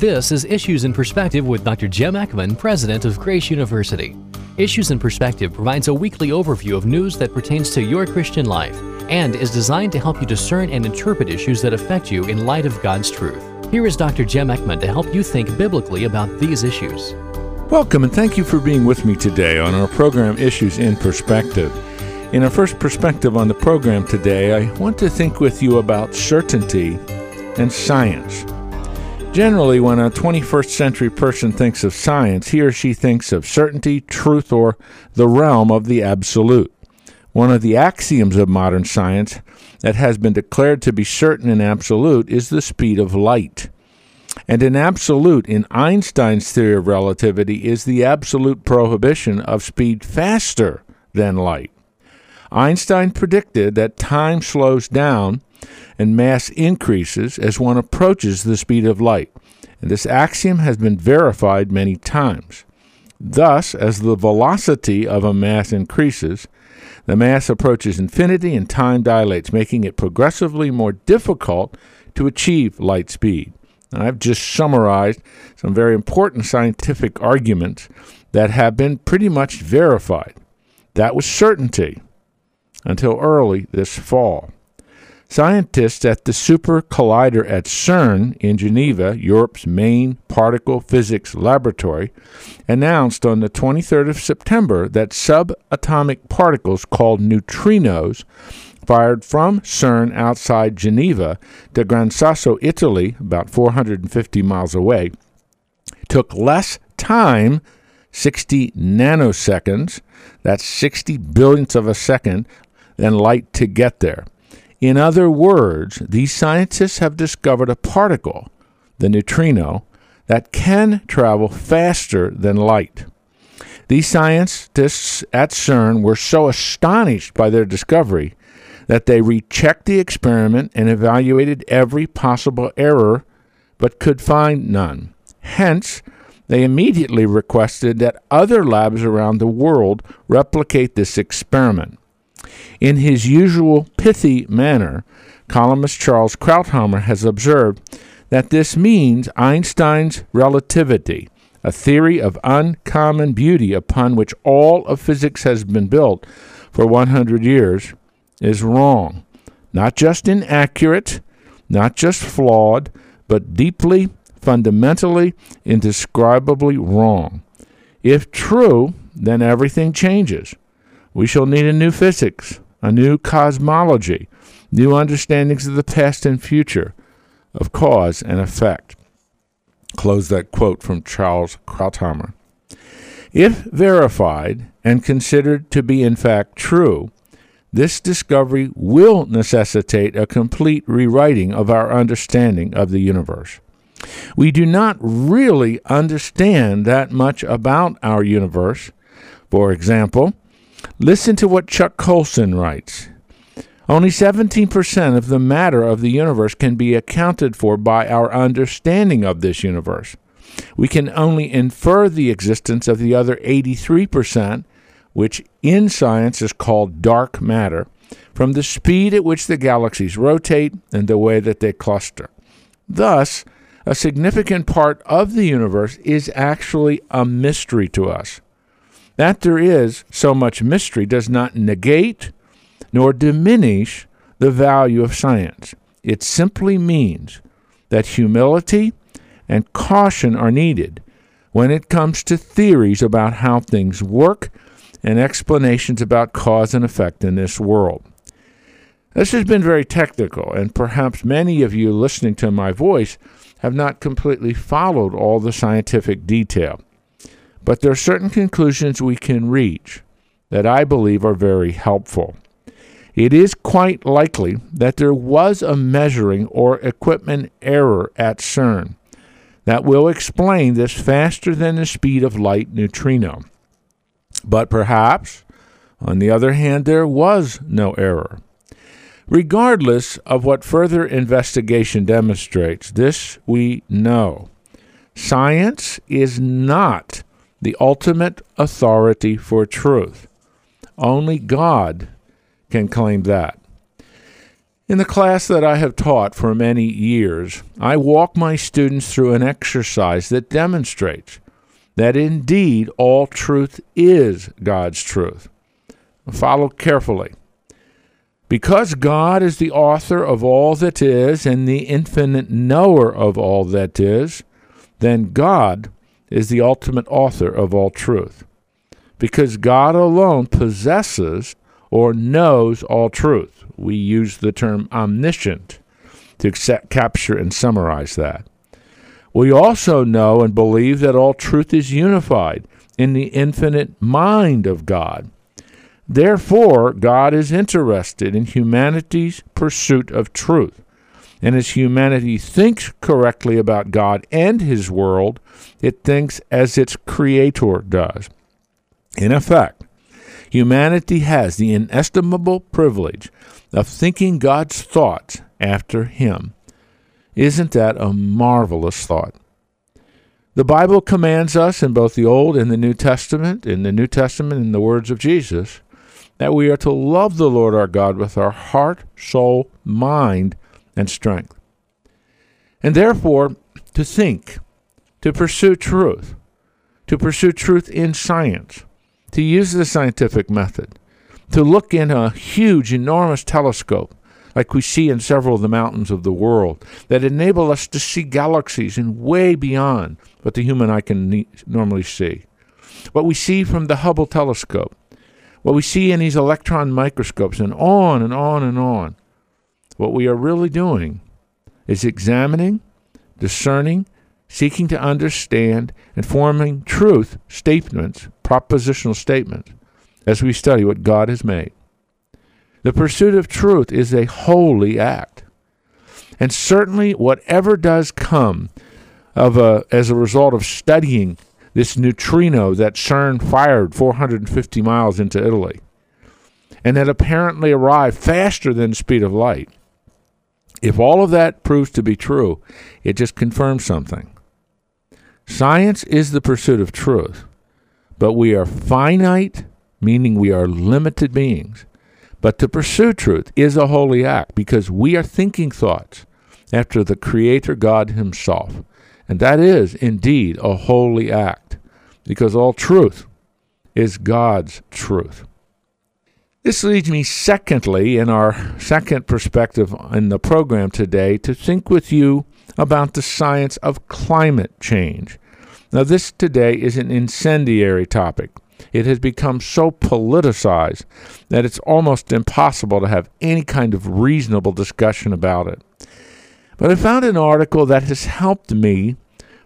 This is Issues in Perspective with Dr. Jim Eckman, President of Grace University. Issues in Perspective provides a weekly overview of news that pertains to your Christian life and is designed to help you discern and interpret issues that affect you in light of God's truth. Here is Dr. Jim Eckman to help you think biblically about these issues. Welcome and thank you for being with me today on our program Issues in Perspective. In our first perspective on the program today, I want to think with you about certainty and science. Generally, when a 21st century person thinks of science, he or she thinks of certainty, truth, or the realm of the absolute. One of the axioms of modern science that has been declared to be certain and absolute is the speed of light. And an absolute in Einstein's theory of relativity is the absolute prohibition of speed faster than light. Einstein predicted that time slows down and mass increases as one approaches the speed of light, and this axiom has been verified many times. Thus, as the velocity of a mass increases, the mass approaches infinity and time dilates, making it progressively more difficult to achieve light speed. And I've just summarized some very important scientific arguments that have been pretty much verified. That was certainty until early this fall. Scientists at the Super Collider at CERN in Geneva, Europe's main particle physics laboratory, announced on the 23rd of September that subatomic particles called neutrinos fired from CERN outside Geneva to Gran Sasso, Italy, about 450 miles away, took less time, 60 nanoseconds, that's 60 billionths of a second, than light to get there. In other words, these scientists have discovered a particle, the neutrino, that can travel faster than light. These scientists at CERN were so astonished by their discovery that they rechecked the experiment and evaluated every possible error, but could find none. Hence, they immediately requested that other labs around the world replicate this experiment. In his usual pithy manner, columnist Charles Krauthammer has observed that this means Einstein's relativity, a theory of uncommon beauty upon which all of physics has been built for 100 years, is wrong. Not just inaccurate, not just flawed, but deeply, fundamentally, indescribably wrong. If true, then everything changes. We shall need a new physics, a new cosmology, new understandings of the past and future, of cause and effect. Close that quote from Charles Krauthammer. If verified and considered to be in fact true, this discovery will necessitate a complete rewriting of our understanding of the universe. We do not really understand that much about our universe. For example, Listen to what Chuck Colson writes. Only 17% of the matter of the universe can be accounted for by our understanding of this universe. We can only infer the existence of the other 83%, which in science is called dark matter, from the speed at which the galaxies rotate and the way that they cluster. Thus, a significant part of the universe is actually a mystery to us. That there is so much mystery does not negate nor diminish the value of science. It simply means that humility and caution are needed when it comes to theories about how things work and explanations about cause and effect in this world. This has been very technical, and perhaps many of you listening to my voice have not completely followed all the scientific detail. But there are certain conclusions we can reach that I believe are very helpful. It is quite likely that there was a measuring or equipment error at CERN that will explain this faster than the speed of light neutrino. But perhaps, on the other hand, there was no error. Regardless of what further investigation demonstrates, this we know. Science is not the ultimate authority for truth. Only God can claim that. In the class that I have taught for many years, I walk my students through an exercise that demonstrates that indeed all truth is God's truth. Follow carefully. Because God is the author of all that is and the infinite knower of all that is, then God is the ultimate author of all truth. Because God alone possesses or knows all truth. We use the term omniscient to capture and summarize that. We also know and believe that all truth is unified in the infinite mind of God Therefore, God is interested in humanity's pursuit of truth. And as humanity thinks correctly about God and His world, it thinks as its Creator does. In effect, humanity has the inestimable privilege of thinking God's thoughts after Him. Isn't that a marvelous thought? The Bible commands us in both the Old and the New Testament, in the New Testament, in the words of Jesus, that we are to love the Lord our God with our heart, soul, mind, and strength. And therefore, to think, to pursue truth, to pursue truth in science, to use the scientific method, to look in a huge, enormous telescope, like we see in several of the mountains of the world, that enable us to see galaxies and way beyond what the human eye can normally see. What we see from the Hubble telescope, what we see in these electron microscopes, and on and on and on. What we are really doing is examining, discerning, seeking to understand, and forming truth statements, propositional statements, as we study what God has made. The pursuit of truth is a holy act. And certainly, whatever does come of a, as a result of studying this neutrino that CERN fired 450 miles into Italy, and that apparently arrived faster than the speed of light. If all of that proves to be true, it just confirms something. Science is the pursuit of truth, but we are finite, meaning we are limited beings. But to pursue truth is a holy act because we are thinking thoughts after the Creator God Himself. And that is indeed a holy act, because all truth is God's truth. This leads me, secondly, in our second perspective in the program today, to think with you about the science of climate change. Now, this today is an incendiary topic. It has become so politicized that it's almost impossible to have any kind of reasonable discussion about it. But I found an article that has helped me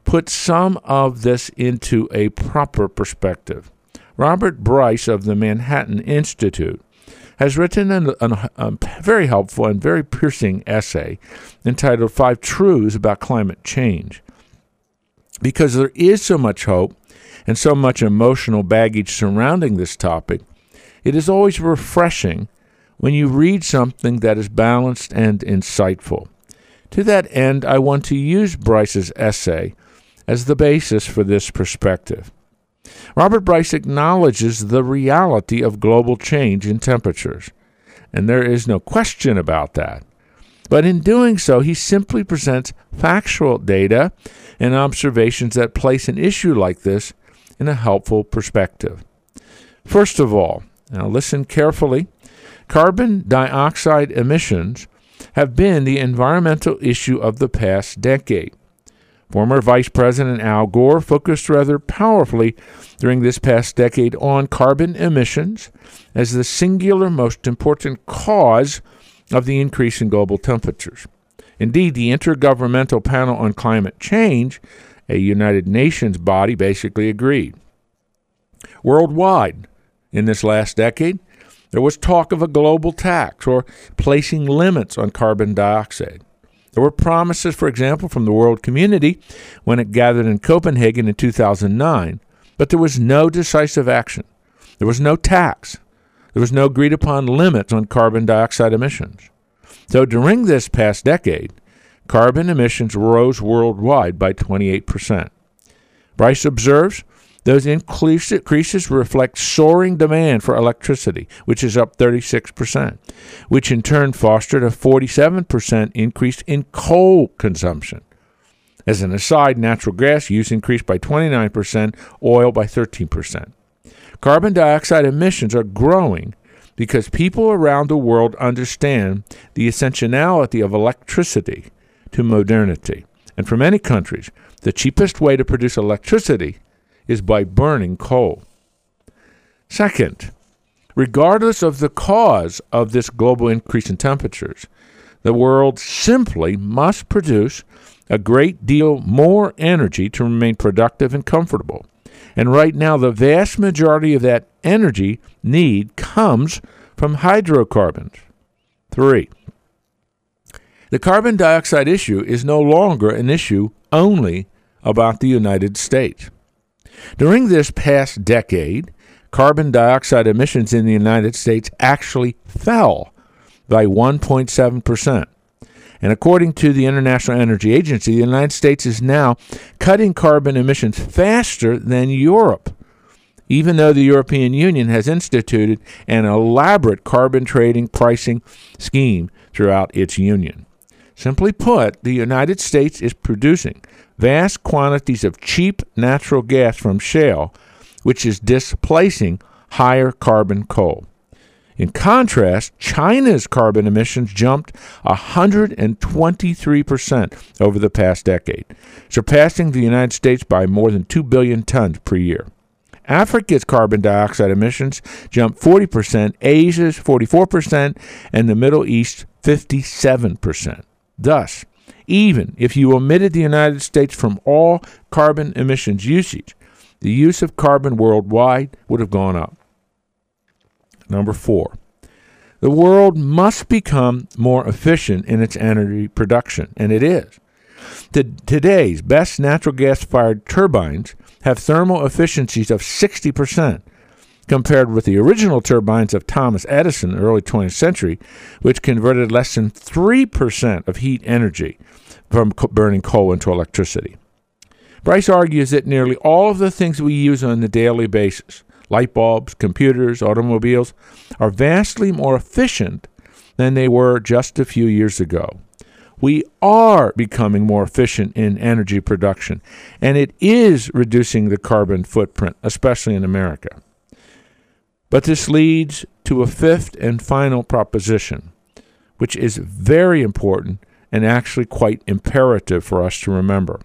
put some of this into a proper perspective. Robert Bryce of the Manhattan Institute has written a very helpful and very piercing essay entitled Five Truths About Climate Change. Because there is so much hope and so much emotional baggage surrounding this topic, it is always refreshing when you read something that is balanced and insightful. To that end, I want to use Bryce's essay as the basis for this perspective. Robert Bryce acknowledges the reality of global change in temperatures, and there is no question about that. But in doing so, he simply presents factual data and observations that place an issue like this in a helpful perspective. First of all, now listen carefully carbon dioxide emissions have been the environmental issue of the past decade. Former Vice President Al Gore focused rather powerfully during this past decade on carbon emissions as the singular most important cause of the increase in global temperatures. Indeed, the Intergovernmental Panel on Climate Change, a United Nations body, basically agreed. Worldwide, in this last decade, there was talk of a global tax or placing limits on carbon dioxide. There were promises, for example, from the world community when it gathered in Copenhagen in 2009, but there was no decisive action. There was no tax. There was no agreed upon limits on carbon dioxide emissions. So during this past decade, carbon emissions rose worldwide by 28%. Bryce observes Those increases reflect soaring demand for electricity, which is up 36%, which in turn fostered a 47% increase in coal consumption. As an aside, natural gas use increased by 29%, oil by 13%. Carbon dioxide emissions are growing because people around the world understand the essentiality of electricity to modernity. And for many countries, the cheapest way to produce electricity is by burning coal. Second, regardless of the cause of this global increase in temperatures, the world simply must produce a great deal more energy to remain productive and comfortable. And right now, the vast majority of that energy need comes from hydrocarbons. Three, the carbon dioxide issue is no longer an issue only about the United States. During this past decade, carbon dioxide emissions in the United States actually fell by 1.7%. And according to the International Energy Agency, the United States is now cutting carbon emissions faster than Europe, even though the European Union has instituted an elaborate carbon trading pricing scheme throughout its union. Simply put, the United States is producing vast quantities of cheap natural gas from shale, which is displacing higher carbon coal. In contrast, China's carbon emissions jumped 123% over the past decade, surpassing the United States by more than 2 billion tons per year. Africa's carbon dioxide emissions jumped 40%, Asia's 44%, and the Middle East 57%. Thus, even if you omitted the United States from all carbon emissions usage, the use of carbon worldwide would have gone up. Number four, the world must become more efficient in its energy production, and it is. Today's best natural gas fired turbines have thermal efficiencies of 60%, compared with the original turbines of Thomas Edison in the early 20th century, which converted less than 3% of heat energy from burning coal into electricity. Bryce argues that nearly all of the things we use on a daily basis light bulbs, computers, automobiles are vastly more efficient than they were just a few years ago. We are becoming more efficient in energy production, and it is reducing the carbon footprint, especially in America. But this leads to a fifth and final proposition, which is very important and actually quite imperative for us to remember.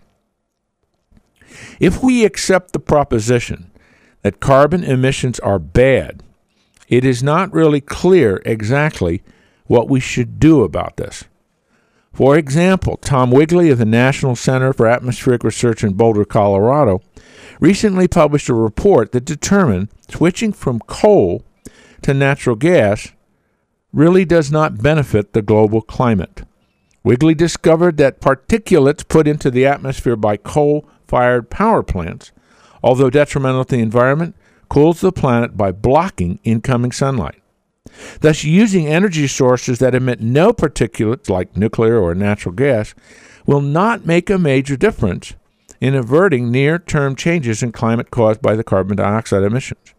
If we accept the proposition that carbon emissions are bad, it is not really clear exactly what we should do about this. For example, Tom Wigley of the National Center for Atmospheric Research in Boulder, Colorado, recently published a report that determined switching from coal to natural gas really does not benefit the global climate. Wigley discovered that particulates put into the atmosphere by coal fired power plants, although detrimental to the environment, cools the planet by blocking incoming sunlight. Thus, using energy sources that emit no particulates, like nuclear or natural gas, will not make a major difference in averting near term changes in climate caused by the carbon dioxide emissions.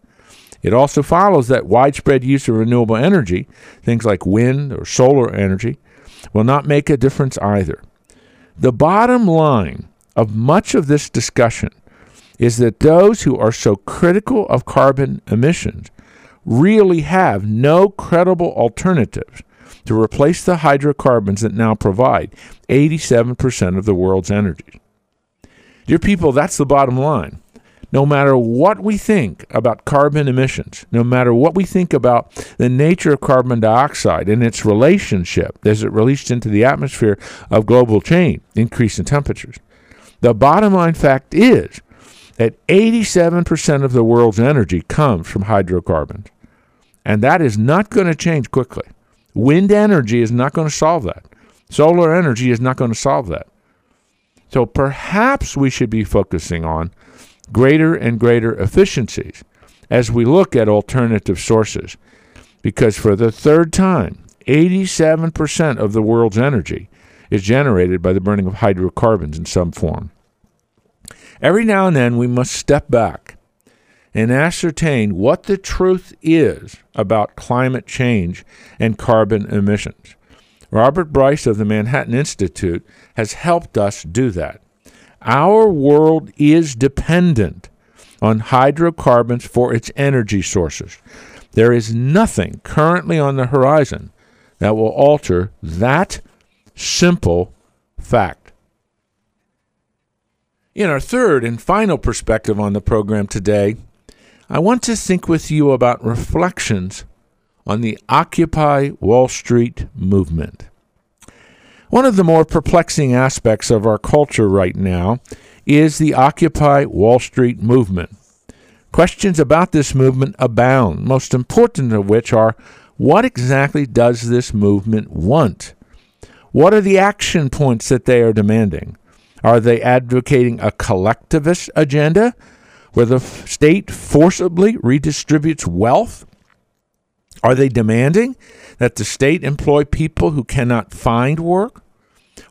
It also follows that widespread use of renewable energy, things like wind or solar energy, will not make a difference either. The bottom line of much of this discussion is that those who are so critical of carbon emissions really have no credible alternatives to replace the hydrocarbons that now provide 87% of the world's energy. Dear people, that's the bottom line no matter what we think about carbon emissions, no matter what we think about the nature of carbon dioxide and its relationship as it released into the atmosphere of global change, increase in temperatures, the bottom line fact is that 87% of the world's energy comes from hydrocarbons. And that is not going to change quickly. Wind energy is not going to solve that. Solar energy is not going to solve that. So perhaps we should be focusing on greater and greater efficiencies as we look at alternative sources. Because for the third time, 87% of the world's energy is generated by the burning of hydrocarbons in some form. Every now and then, we must step back and ascertain what the truth is about climate change and carbon emissions. Robert Bryce of the Manhattan Institute has helped us do that. Our world is dependent on hydrocarbons for its energy sources. There is nothing currently on the horizon that will alter that simple fact. In our third and final perspective on the program today, I want to think with you about reflections on the Occupy Wall Street movement. One of the more perplexing aspects of our culture right now is the Occupy Wall Street movement. Questions about this movement abound, most important of which are what exactly does this movement want? What are the action points that they are demanding? Are they advocating a collectivist agenda where the state forcibly redistributes wealth? Are they demanding that the state employ people who cannot find work?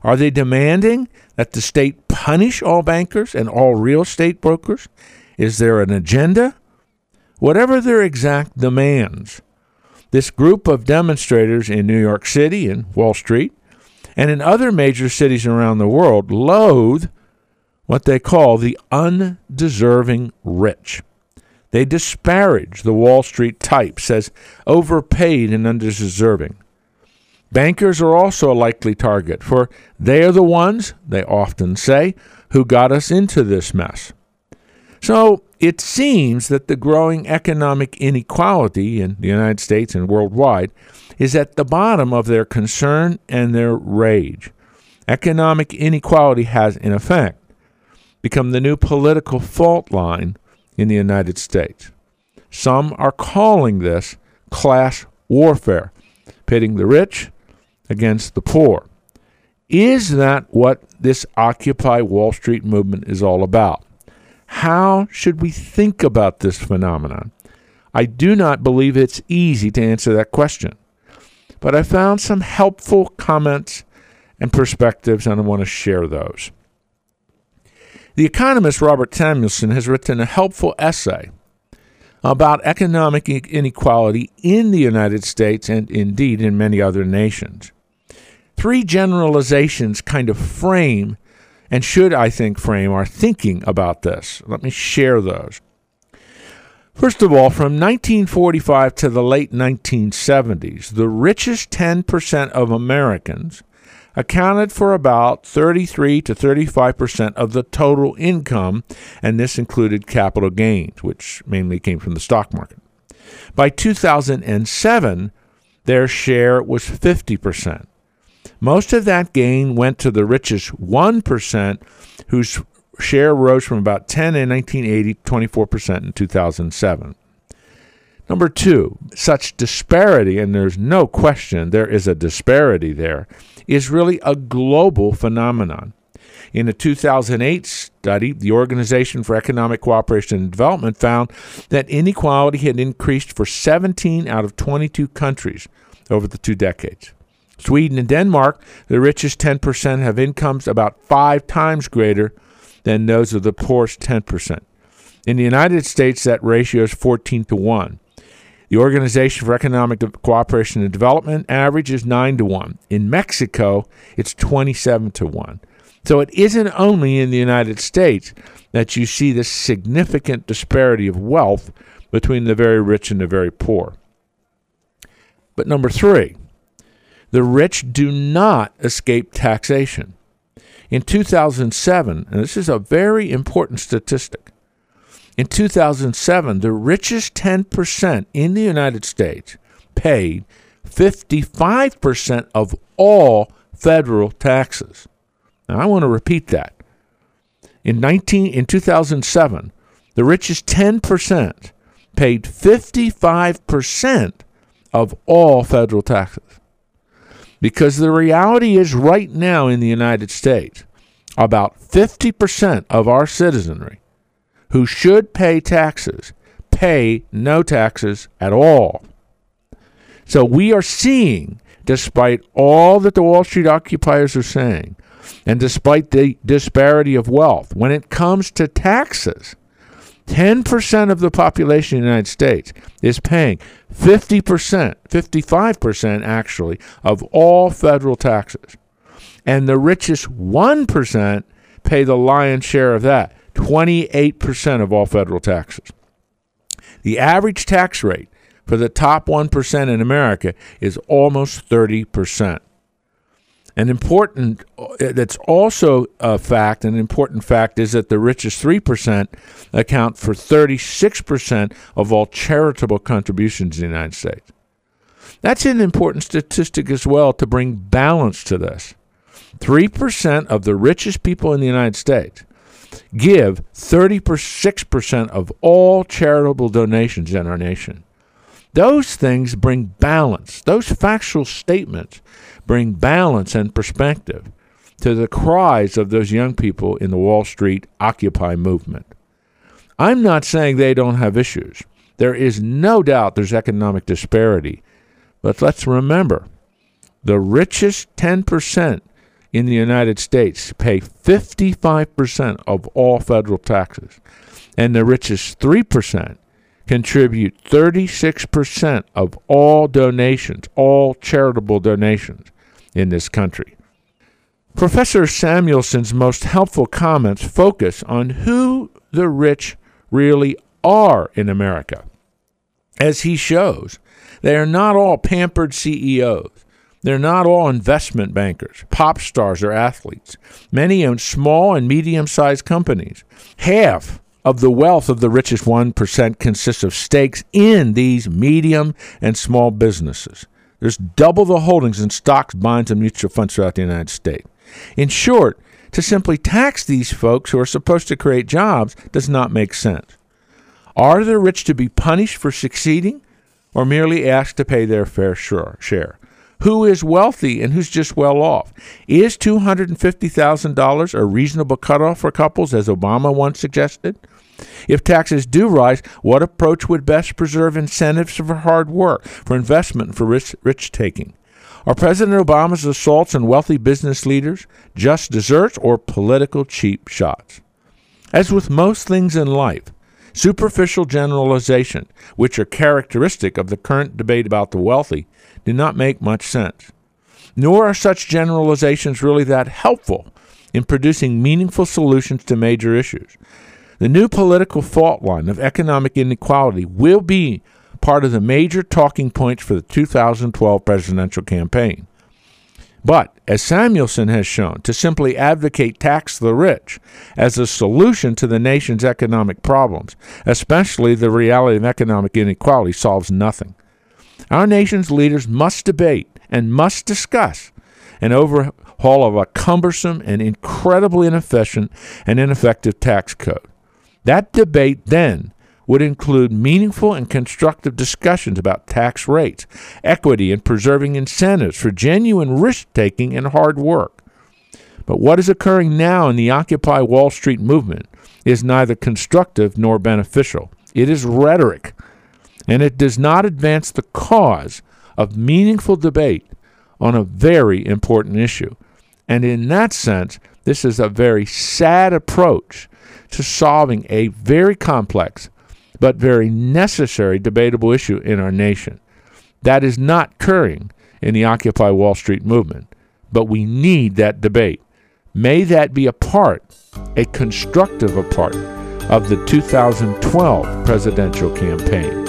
Are they demanding that the state punish all bankers and all real estate brokers? Is there an agenda? Whatever their exact demands, this group of demonstrators in New York City and Wall Street and in other major cities around the world loathe what they call the undeserving rich. They disparage the Wall Street types as overpaid and undeserving. Bankers are also a likely target, for they are the ones, they often say, who got us into this mess. So it seems that the growing economic inequality in the United States and worldwide is at the bottom of their concern and their rage. Economic inequality has, in effect, become the new political fault line in the United States. Some are calling this class warfare, pitting the rich against the poor. Is that what this Occupy Wall Street movement is all about? How should we think about this phenomenon? I do not believe it's easy to answer that question, but I found some helpful comments and perspectives, and I want to share those. The economist Robert Samuelson has written a helpful essay about economic inequality in the United States and indeed in many other nations. Three generalizations kind of frame and should, I think, frame our thinking about this. Let me share those. First of all, from 1945 to the late 1970s, the richest 10% of Americans accounted for about 33 to 35 percent of the total income, and this included capital gains, which mainly came from the stock market. By 2007, their share was 50 percent. Most of that gain went to the richest 1%, whose share rose from about 10 in 1980 to 24% in 2007. Number two, such disparity, and there's no question there is a disparity there, is really a global phenomenon. In a 2008 study, the Organization for Economic Cooperation and Development found that inequality had increased for 17 out of 22 countries over the two decades. Sweden and Denmark, the richest 10%, have incomes about five times greater than those of the poorest 10%. In the United States, that ratio is 14 to 1. The Organization for Economic Cooperation and Development average is 9 to 1. In Mexico, it's 27 to 1. So it isn't only in the United States that you see this significant disparity of wealth between the very rich and the very poor. But number three, the rich do not escape taxation. In 2007, and this is a very important statistic, in 2007, the richest 10% in the United States paid 55% of all federal taxes. Now, I want to repeat that. In, 19, in 2007, the richest 10% paid 55% of all federal taxes. Because the reality is, right now in the United States, about 50% of our citizenry who should pay taxes pay no taxes at all. So we are seeing, despite all that the Wall Street occupiers are saying, and despite the disparity of wealth, when it comes to taxes, 10% of the population in the United States is paying 50%, 55% actually, of all federal taxes. And the richest 1% pay the lion's share of that, 28% of all federal taxes. The average tax rate for the top 1% in America is almost 30%. An important uh, that's also a fact, an important fact is that the richest 3% account for 36% of all charitable contributions in the United States. That's an important statistic as well to bring balance to this. 3% of the richest people in the United States give 36% of all charitable donations in our nation. Those things bring balance. Those factual statements bring balance and perspective to the cries of those young people in the Wall Street Occupy movement. I'm not saying they don't have issues. There is no doubt there's economic disparity. But let's remember the richest 10% in the United States pay 55% of all federal taxes, and the richest 3% contribute 36% of all donations, all charitable donations in this country. Professor Samuelson's most helpful comments focus on who the rich really are in America. As he shows, they are not all pampered CEOs. They're not all investment bankers, pop stars, or athletes. Many own small and medium sized companies. Half of the wealth of the richest 1% consists of stakes in these medium and small businesses. There's double the holdings in stocks, bonds, and mutual funds throughout the United States. In short, to simply tax these folks who are supposed to create jobs does not make sense. Are the rich to be punished for succeeding or merely asked to pay their fair share? Who is wealthy and who's just well off? Is $250,000 a reasonable cutoff for couples, as Obama once suggested? If taxes do rise, what approach would best preserve incentives for hard work, for investment, for rich taking? Are President Obama's assaults on wealthy business leaders just desserts or political cheap shots? As with most things in life, superficial generalization, which are characteristic of the current debate about the wealthy, do not make much sense. Nor are such generalizations really that helpful in producing meaningful solutions to major issues. The new political fault line of economic inequality will be part of the major talking points for the 2012 presidential campaign. But, as Samuelson has shown, to simply advocate tax the rich as a solution to the nation's economic problems, especially the reality of economic inequality, solves nothing. Our nation's leaders must debate and must discuss an overhaul of a cumbersome and incredibly inefficient and ineffective tax code. That debate then would include meaningful and constructive discussions about tax rates, equity, and preserving incentives for genuine risk taking and hard work. But what is occurring now in the Occupy Wall Street movement is neither constructive nor beneficial. It is rhetoric, and it does not advance the cause of meaningful debate on a very important issue. And in that sense, this is a very sad approach to solving a very complex but very necessary debatable issue in our nation. That is not occurring in the Occupy Wall Street movement, but we need that debate. May that be a part, a constructive part, of the 2012 presidential campaign.